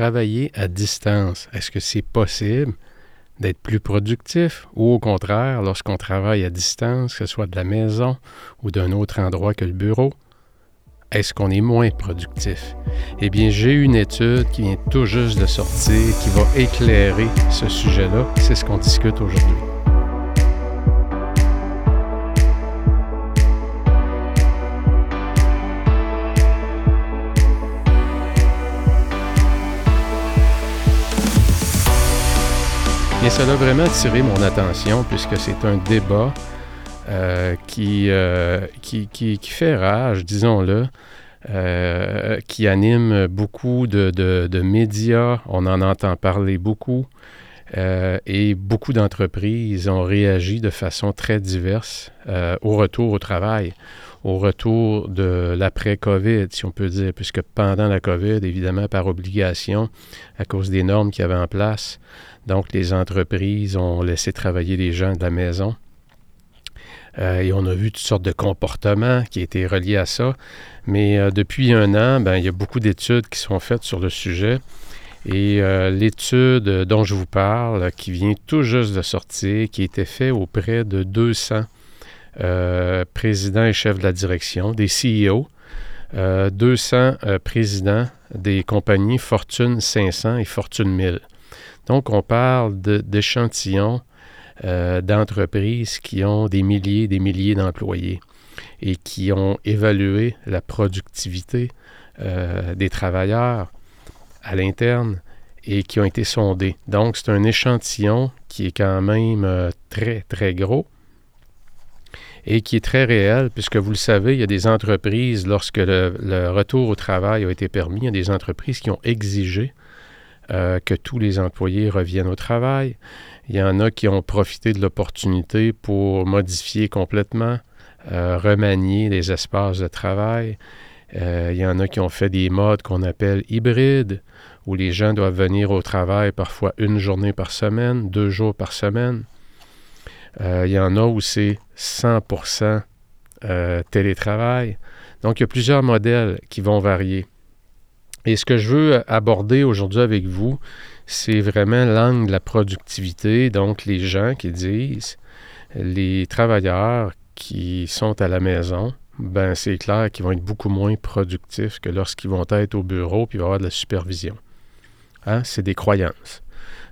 travailler à distance, est-ce que c'est possible d'être plus productif? Ou au contraire, lorsqu'on travaille à distance, que ce soit de la maison ou d'un autre endroit que le bureau, est-ce qu'on est moins productif? Eh bien, j'ai une étude qui vient tout juste de sortir qui va éclairer ce sujet-là. C'est ce qu'on discute aujourd'hui. Et ça a vraiment attiré mon attention puisque c'est un débat euh, euh, qui, fait rage, disons-le, euh, qui anime beaucoup de, médias. On en entend parler beaucoup. et beaucoup d'entreprises ont réagi de façon très diverse au retour au travail, au retour de l'après-COVID, si on peut dire, puisque pendant la COVID, évidemment, par obligation, à cause des normes qu'il y avait en place, donc les entreprises ont laissé travailler les gens de la maison. Euh, et on a vu toutes sortes de comportements qui étaient reliés à ça. Mais euh, depuis un an, ben, il y a beaucoup d'études qui sont faites sur le sujet. Et euh, l'étude dont je vous parle, qui vient tout juste de sortir, qui été faite auprès de 200 présidents et chefs de la direction, des CEO, 200 présidents des compagnies Fortune 500 et Fortune 1000. Donc, on parle d'échantillons euh, d'entreprises qui ont des milliers et des milliers d'employés et qui ont évalué la productivité euh, des travailleurs à l'interne et qui ont été sondés. Donc, c'est un échantillon qui est quand même euh, très, très gros et qui est très réel, puisque vous le savez, il y a des entreprises, lorsque le, retour au travail a été permis, il y a des entreprises qui ont exigé que tous les employés reviennent au travail. Il y en a qui ont profité de l'opportunité pour modifier complètement, euh, remanier les espaces de travail. Euh, il y en a qui ont fait des modes qu'on appelle hybrides, où les gens doivent venir au travail parfois une journée par semaine, deux jours par semaine. Euh, il y en a où c'est 100% télétravail. Donc, il y a plusieurs modèles qui vont varier. Et ce que je veux aborder aujourd'hui avec vous, c'est vraiment l'angle de la productivité, donc les gens qui disent, les travailleurs qui sont à la maison, ben c'est clair qu'ils vont être beaucoup moins productifs que lorsqu'ils vont être au bureau puis avoir de la supervision. Hein? C'est des croyances.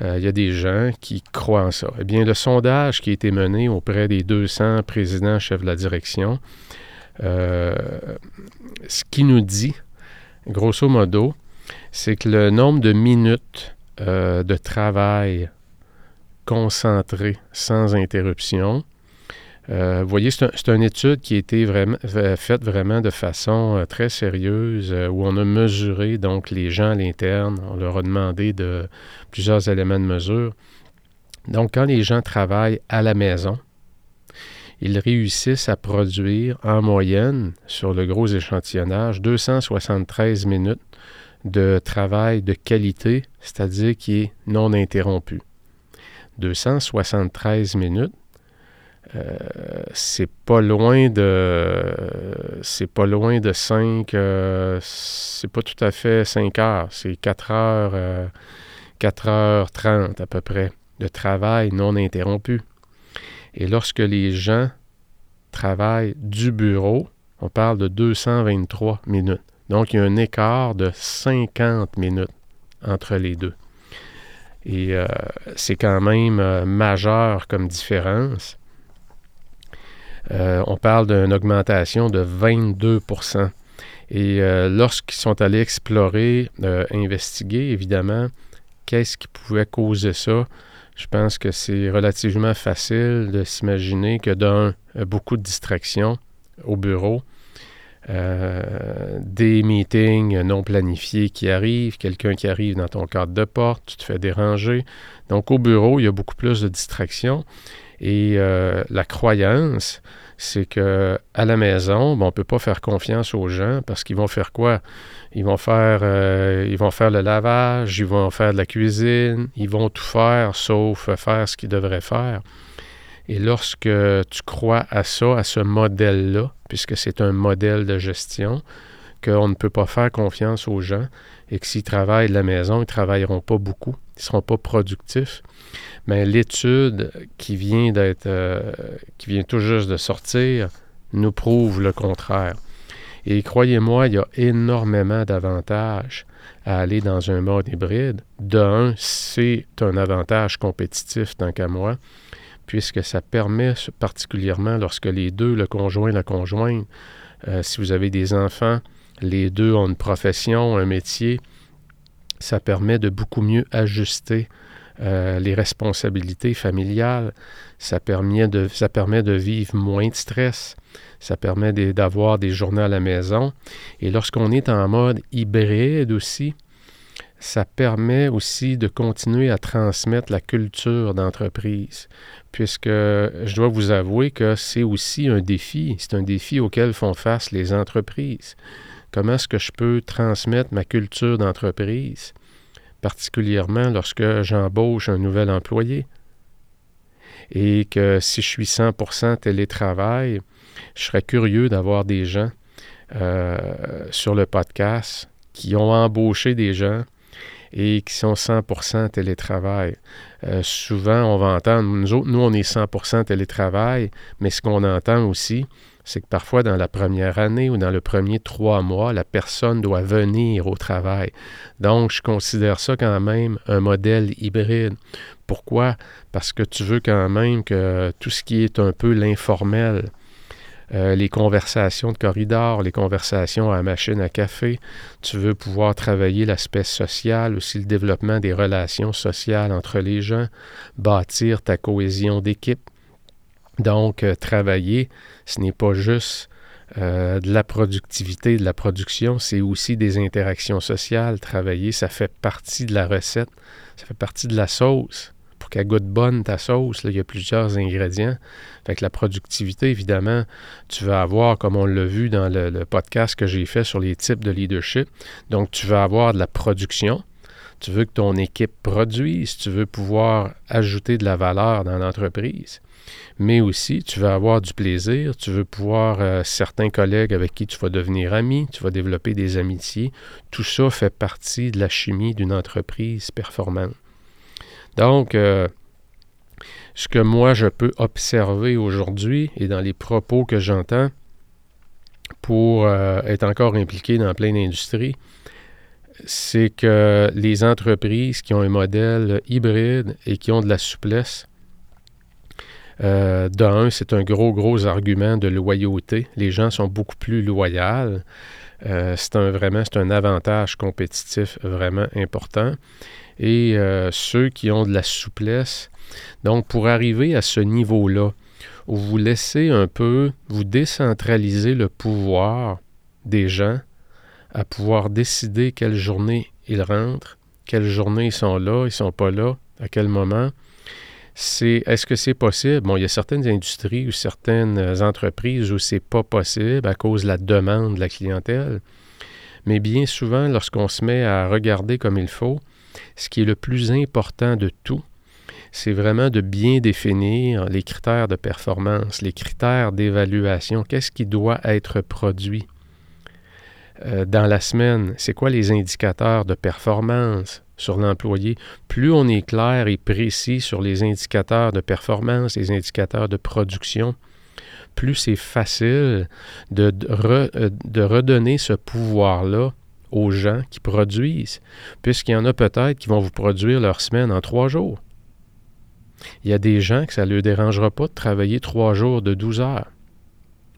Euh, il y a des gens qui croient en ça. Eh bien, le sondage qui a été mené auprès des 200 présidents chefs de la direction, euh, ce qui nous dit, grosso modo, c'est que le nombre de minutes euh, de travail concentré, sans interruption. Euh, vous voyez, c'est une étude qui a été vraiment, faite vraiment de façon euh, très sérieuse, où on a mesuré donc les gens à l'interne. On leur a demandé de plusieurs éléments de mesure. Donc, quand les gens travaillent à la maison, ils réussissent à produire en moyenne, sur le gros échantillonnage, 273 minutes de travail de qualité, c'est-à-dire qui est non interrompu. 273 minutes, euh, c'est pas loin de c'est pas loin de 5 euh, c'est pas tout à fait 5 heures, c'est 4 heures 4 euh, heures 30 à peu près de travail non interrompu. Et lorsque les gens travaillent du bureau, on parle de 223 minutes. Donc, il y a un écart de 50 minutes entre les deux. Et euh, c'est quand même majeur comme différence. Euh, on parle d'une augmentation de 22% Et lorsqu'ils sont allés explorer, investiguer, évidemment, qu'est-ce qui pouvait causer ça, je pense que c'est relativement facile de s'imaginer que d'un, beaucoup de distractions au bureau, euh, des meetings non planifiés qui arrivent, quelqu'un qui arrive dans ton cadre de porte, tu te fais déranger. Donc au bureau, il y a beaucoup plus de distractions. Et euh, la croyance, c'est que à la maison, on ne peut pas faire confiance aux gens parce qu'ils vont faire quoi? Ils vont faire, euh, ils vont faire le lavage, ils vont faire de la cuisine, ils vont tout faire sauf faire ce qu'ils devraient faire. Et lorsque tu crois à ça, à ce modèle-là, puisque c'est un modèle de gestion, qu'on ne peut pas faire confiance aux gens et que s'ils travaillent de la maison, ils ne travailleront pas beaucoup, ils ne seront pas productifs. Mais l'étude qui vient d'être, euh, qui vient tout juste de sortir, nous prouve le contraire. Et croyez-moi, il y a énormément d'avantages à aller dans un mode hybride. D'un, c'est un avantage compétitif tant qu'à moi, puisque ça permet particulièrement lorsque les deux, le conjoint la conjointe, euh, si vous avez des enfants, les deux ont une profession, un métier, ça permet de beaucoup mieux ajuster euh, les responsabilités familiales. Ça permet, de, ça permet de vivre moins de stress. Ça permet d'avoir des journées à la maison. Et lorsqu'on est en mode hybride aussi, ça permet aussi de continuer à transmettre la culture d'entreprise, puisque je dois vous avouer que c'est aussi un défi, c'est un défi auquel font face les entreprises. Comment est-ce que je peux transmettre ma culture d'entreprise, particulièrement lorsque j'embauche un nouvel employé? Et que si je suis 100% télétravail, je serais curieux d'avoir des gens euh, sur le podcast qui ont embauché des gens et qui sont 100% télétravail. Euh, souvent, on va entendre, nous autres, nous, on est 100% télétravail, mais ce qu'on entend aussi, c'est que parfois, dans la première année ou dans le premier trois mois, la personne doit venir au travail. Donc, je considère ça quand même un modèle hybride. Pourquoi? Parce que tu veux quand même que tout ce qui est un peu l'informel, euh, les conversations de corridor, les conversations à machine à café. Tu veux pouvoir travailler l'aspect social, aussi le développement des relations sociales entre les gens, bâtir ta cohésion d'équipe. Donc, euh, travailler, ce n'est pas juste euh, de la productivité, de la production, c'est aussi des interactions sociales. Travailler, ça fait partie de la recette, ça fait partie de la sauce pour qu'elle goûte bonne ta sauce. il y a plusieurs ingrédients. Fait que la productivité, évidemment, tu vas avoir, comme on l'a vu dans le, podcast que j'ai fait sur les types de leadership, donc tu vas avoir de la production. Tu veux que ton équipe produise, tu veux pouvoir ajouter de la valeur dans l'entreprise. Mais aussi, tu vas avoir du plaisir, tu veux pouvoir euh, certains collègues avec qui tu vas devenir ami, tu vas développer des amitiés. Tout ça fait partie de la chimie d'une entreprise performante. Donc, euh, ce que moi je peux observer aujourd'hui et dans les propos que j'entends pour euh, être encore impliqué dans plein d'industries, c'est que les entreprises qui ont un modèle hybride et qui ont de la souplesse, euh, d'un, c'est un gros, gros argument de loyauté. Les gens sont beaucoup plus loyaux. c'est un, vraiment un avantage compétitif vraiment important et euh, ceux qui ont de la souplesse. Donc, pour arriver à ce niveau-là, où vous laissez un peu, vous décentraliser le pouvoir des gens à pouvoir décider quelle journée ils rentrent, quelle journée ils sont là, ils sont pas là, à quel moment. C'est, est-ce que c'est possible? Bon, il y a certaines industries ou certaines entreprises où c'est pas possible à cause de la demande de la clientèle. Mais bien souvent, lorsqu'on se met à regarder comme il faut, ce qui est le plus important de tout, c'est vraiment de bien définir les critères de performance, les critères d'évaluation. Qu'est-ce qui doit être produit euh, dans la semaine? C'est quoi les indicateurs de performance? Sur l'employé? Plus on est clair et précis sur les indicateurs de performance, les indicateurs de production, plus c'est facile de, euh, de redonner ce pouvoir-là aux gens qui produisent, puisqu'il y en a peut-être qui vont vous produire leur semaine en trois jours. Il y a des gens que ça ne leur dérangera pas de travailler trois jours de 12 heures.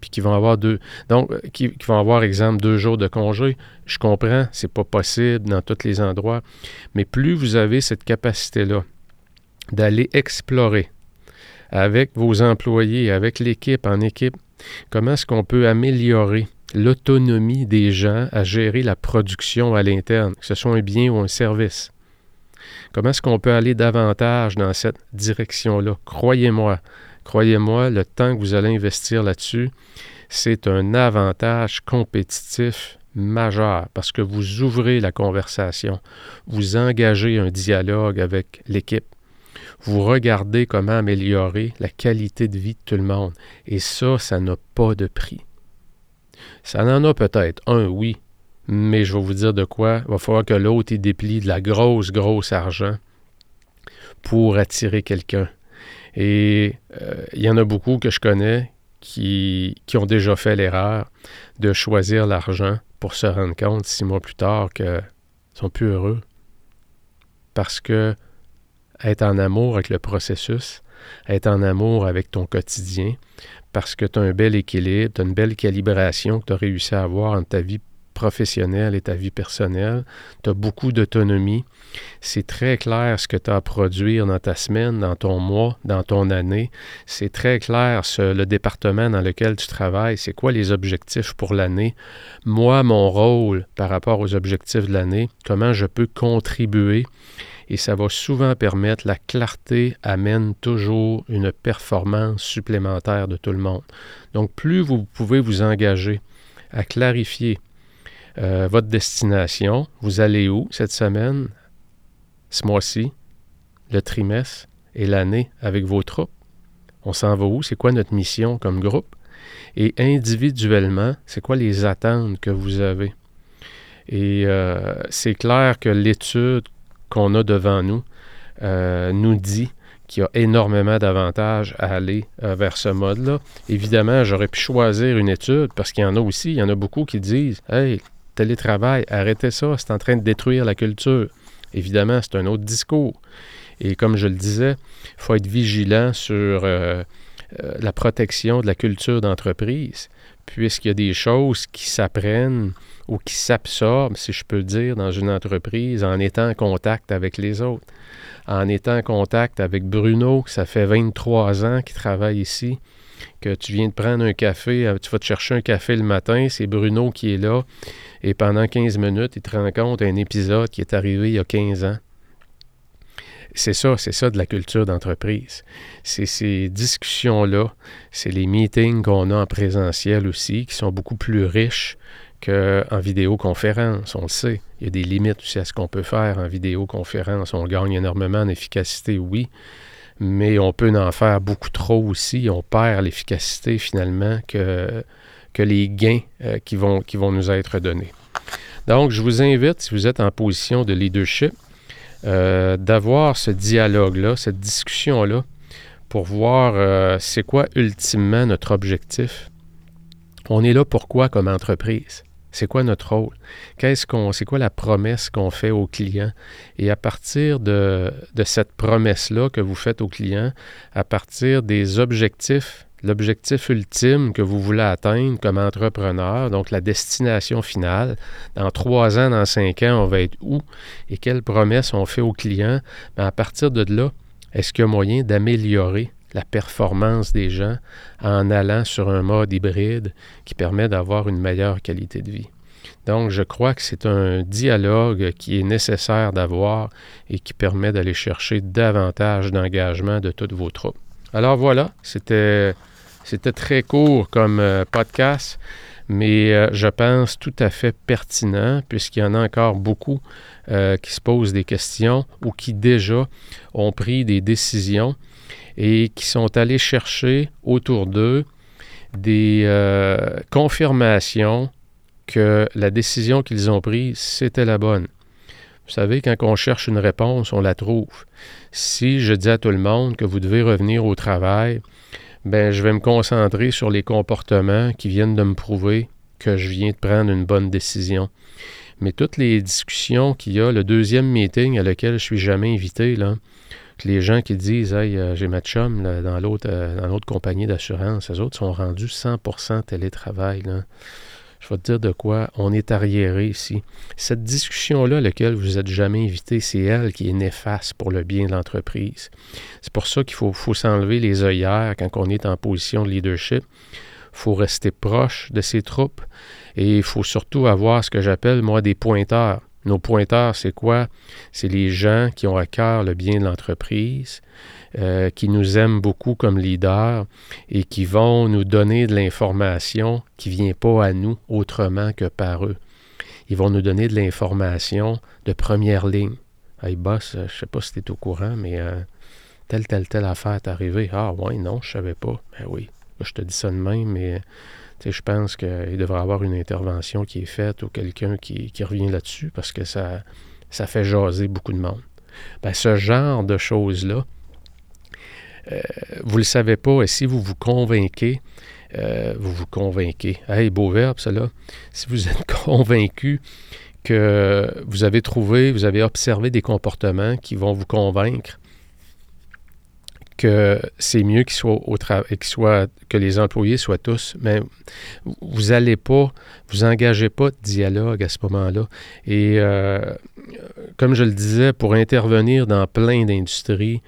Puis qui vont avoir deux. Donc, euh, qui, vont avoir, exemple, deux jours de congé. Je comprends, c'est pas possible dans tous les endroits. Mais plus vous avez cette capacité-là d'aller explorer avec vos employés, avec l'équipe, en équipe, comment est-ce qu'on peut améliorer l'autonomie des gens à gérer la production à l'interne, que ce soit un bien ou un service? Comment est-ce qu'on peut aller davantage dans cette direction-là? Croyez-moi, croyez-moi, le temps que vous allez investir là-dessus, c'est un avantage compétitif majeur parce que vous ouvrez la conversation, vous engagez un dialogue avec l'équipe, vous regardez comment améliorer la qualité de vie de tout le monde. Et ça, ça n'a pas de prix. Ça en a peut-être un, oui, mais je vais vous dire de quoi. Il va falloir que l'autre ait déplie de la grosse, grosse argent pour attirer quelqu'un. Et euh, il y en a beaucoup que je connais qui, ont déjà fait l'erreur de choisir l'argent pour se rendre compte six mois plus tard qu'ils sont plus heureux. Parce que être en amour avec le processus, être en amour avec ton quotidien, parce que tu as un bel équilibre, tu as une belle calibration que tu as réussi à avoir entre ta vie professionnelle et ta vie personnelle. Tu as beaucoup d'autonomie. C'est très clair ce que tu as à produire dans ta semaine, dans ton mois, dans ton année. C'est très clair le département dans lequel tu travailles. C'est quoi les objectifs pour l'année? Moi, mon rôle par rapport aux objectifs de l'année, comment je peux contribuer? Et ça va souvent permettre, la clarté amène toujours une performance supplémentaire de tout le monde. Donc plus vous pouvez vous engager à clarifier euh, votre destination, vous allez où cette semaine, ce mois-ci, le trimestre et l'année avec vos troupes, on s'en va où, c'est quoi notre mission comme groupe, et individuellement, c'est quoi les attentes que vous avez? Et euh, c'est clair que l'étude qu'on a devant nous euh, nous dit qu'il y a énormément d'avantages à aller vers ce mode-là. Évidemment, j'aurais pu choisir une étude parce qu'il y en a aussi, il y en a beaucoup qui disent Hey, télétravail, arrêtez ça, c'est en train de détruire la culture. Évidemment, c'est un autre discours. Et comme je le disais, il faut être vigilant sur euh, la protection de la culture d'entreprise, puisqu'il y a des choses qui s'apprennent ou qui s'absorbe, si je peux dire, dans une entreprise en étant en contact avec les autres. En étant en contact avec Bruno, ça fait 23 ans qu'il travaille ici, que tu viens de prendre un café, euh, tu vas te chercher un café le matin, c'est Bruno qui est là, et pendant 15 minutes, il te rend compte d'un épisode qui est arrivé il y a 15 ans. C'est ça, c'est ça de la culture d'entreprise. C'est ces discussions-là, c'est les meetings qu'on a en présentiel aussi, qui sont beaucoup plus riches qu'en vidéoconférence. On le sait. Il y a des limites aussi à ce qu'on peut faire en vidéoconférence. On gagne énormément en efficacité, oui, mais on peut en faire beaucoup trop aussi. On perd l'efficacité finalement que, que les gains euh, qui, vont, qui vont nous être donnés. Donc, je vous invite, si vous êtes en position de leadership, euh, d'avoir ce dialogue-là, cette discussion-là, pour voir euh, c'est quoi ultimement notre objectif. On est là pourquoi comme entreprise? C'est quoi notre rôle? Qu'est-ce qu'on, c'est quoi la promesse qu'on fait aux clients? Et à partir de, de cette promesse-là que vous faites aux clients, à partir des objectifs, l'objectif ultime que vous voulez atteindre comme entrepreneur, donc la destination finale, dans trois ans, dans cinq ans, on va être où? Et quelles promesses on fait aux clients? Ben, à partir de là, est-ce qu'il y a moyen d'améliorer la performance des gens en allant sur un mode hybride qui permet d'avoir une meilleure qualité de vie. Donc, je crois que c'est un dialogue qui est nécessaire d'avoir et qui permet d'aller chercher davantage d'engagement de toutes vos troupes. Alors voilà, c'était, très court comme euh, podcast, mais euh, je pense tout à fait pertinent puisqu'il y en a encore beaucoup euh, qui se posent des questions ou qui déjà ont pris des décisions et qui sont allés chercher autour d'eux des euh, confirmations que la décision qu'ils ont prise, c'était la bonne. Vous savez, quand on cherche une réponse, on la trouve. Si je dis à tout le monde que vous devez revenir au travail, ben je vais me concentrer sur les comportements qui viennent de me prouver que je viens de prendre une bonne décision. Mais toutes les discussions qu'il y a, le deuxième meeting à lequel je suis jamais invité, là, les gens qui disent Hey, euh, j'ai ma chum dans l'autre euh, dans l'autre compagnie d'assurance, les autres sont rendus 100% télétravail. Je vais te dire de quoi on est arriéré ici. Cette discussion-là, à laquelle vous n'êtes jamais invité, c'est elle qui est néfaste pour le bien de l'entreprise. C'est pour ça qu'il faut, faut s'enlever les œillères quand on est en position de leadership. Il faut rester proche de ses troupes et il faut surtout avoir ce que j'appelle, moi, des pointeurs. Nos pointeurs, c'est quoi? C'est les gens qui ont à cœur le bien de l'entreprise, euh, qui nous aiment beaucoup comme leaders et qui vont nous donner de l'information qui ne vient pas à nous autrement que par eux. Ils vont nous donner de l'information de première ligne. Hey boss, je ne sais pas si tu es au courant, mais euh, telle, telle, telle affaire est arrivée. Ah ouais, non, je ne savais pas. Ben oui, je te dis ça de même, mais je pense qu'il devrait y avoir une intervention qui est faite ou quelqu'un qui, revient là-dessus parce que ça, ça fait jaser beaucoup de monde. Ben, ce genre de choses-là, euh, vous ne le savez pas, et si vous vous convainquez, euh, vous vous convainquez. Hey, beau verbe, là. Si vous êtes convaincu que vous avez trouvé, vous avez observé des comportements qui vont vous convaincre que c'est mieux qu'il soit au soit, que les employés soient tous, mais vous n'allez pas, vous engagez pas de dialogue à ce moment-là. Et euh, comme je le disais, pour intervenir dans plein d'industries,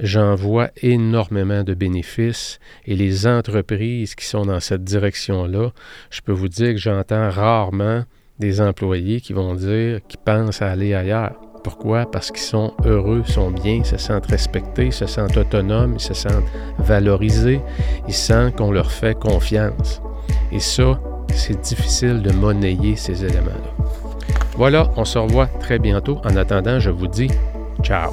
j'en vois énormément de bénéfices et les entreprises qui sont dans cette direction-là, je peux vous dire que j'entends rarement des employés qui vont dire qu'ils pensent à aller ailleurs. Pourquoi? Parce qu'ils sont heureux, sont bien, se sentent respectés, se sentent autonomes, se sentent valorisés, ils sentent qu'on leur fait confiance. Et ça, c'est difficile de monnayer ces éléments-là. Voilà, on se revoit très bientôt. En attendant, je vous dis ciao.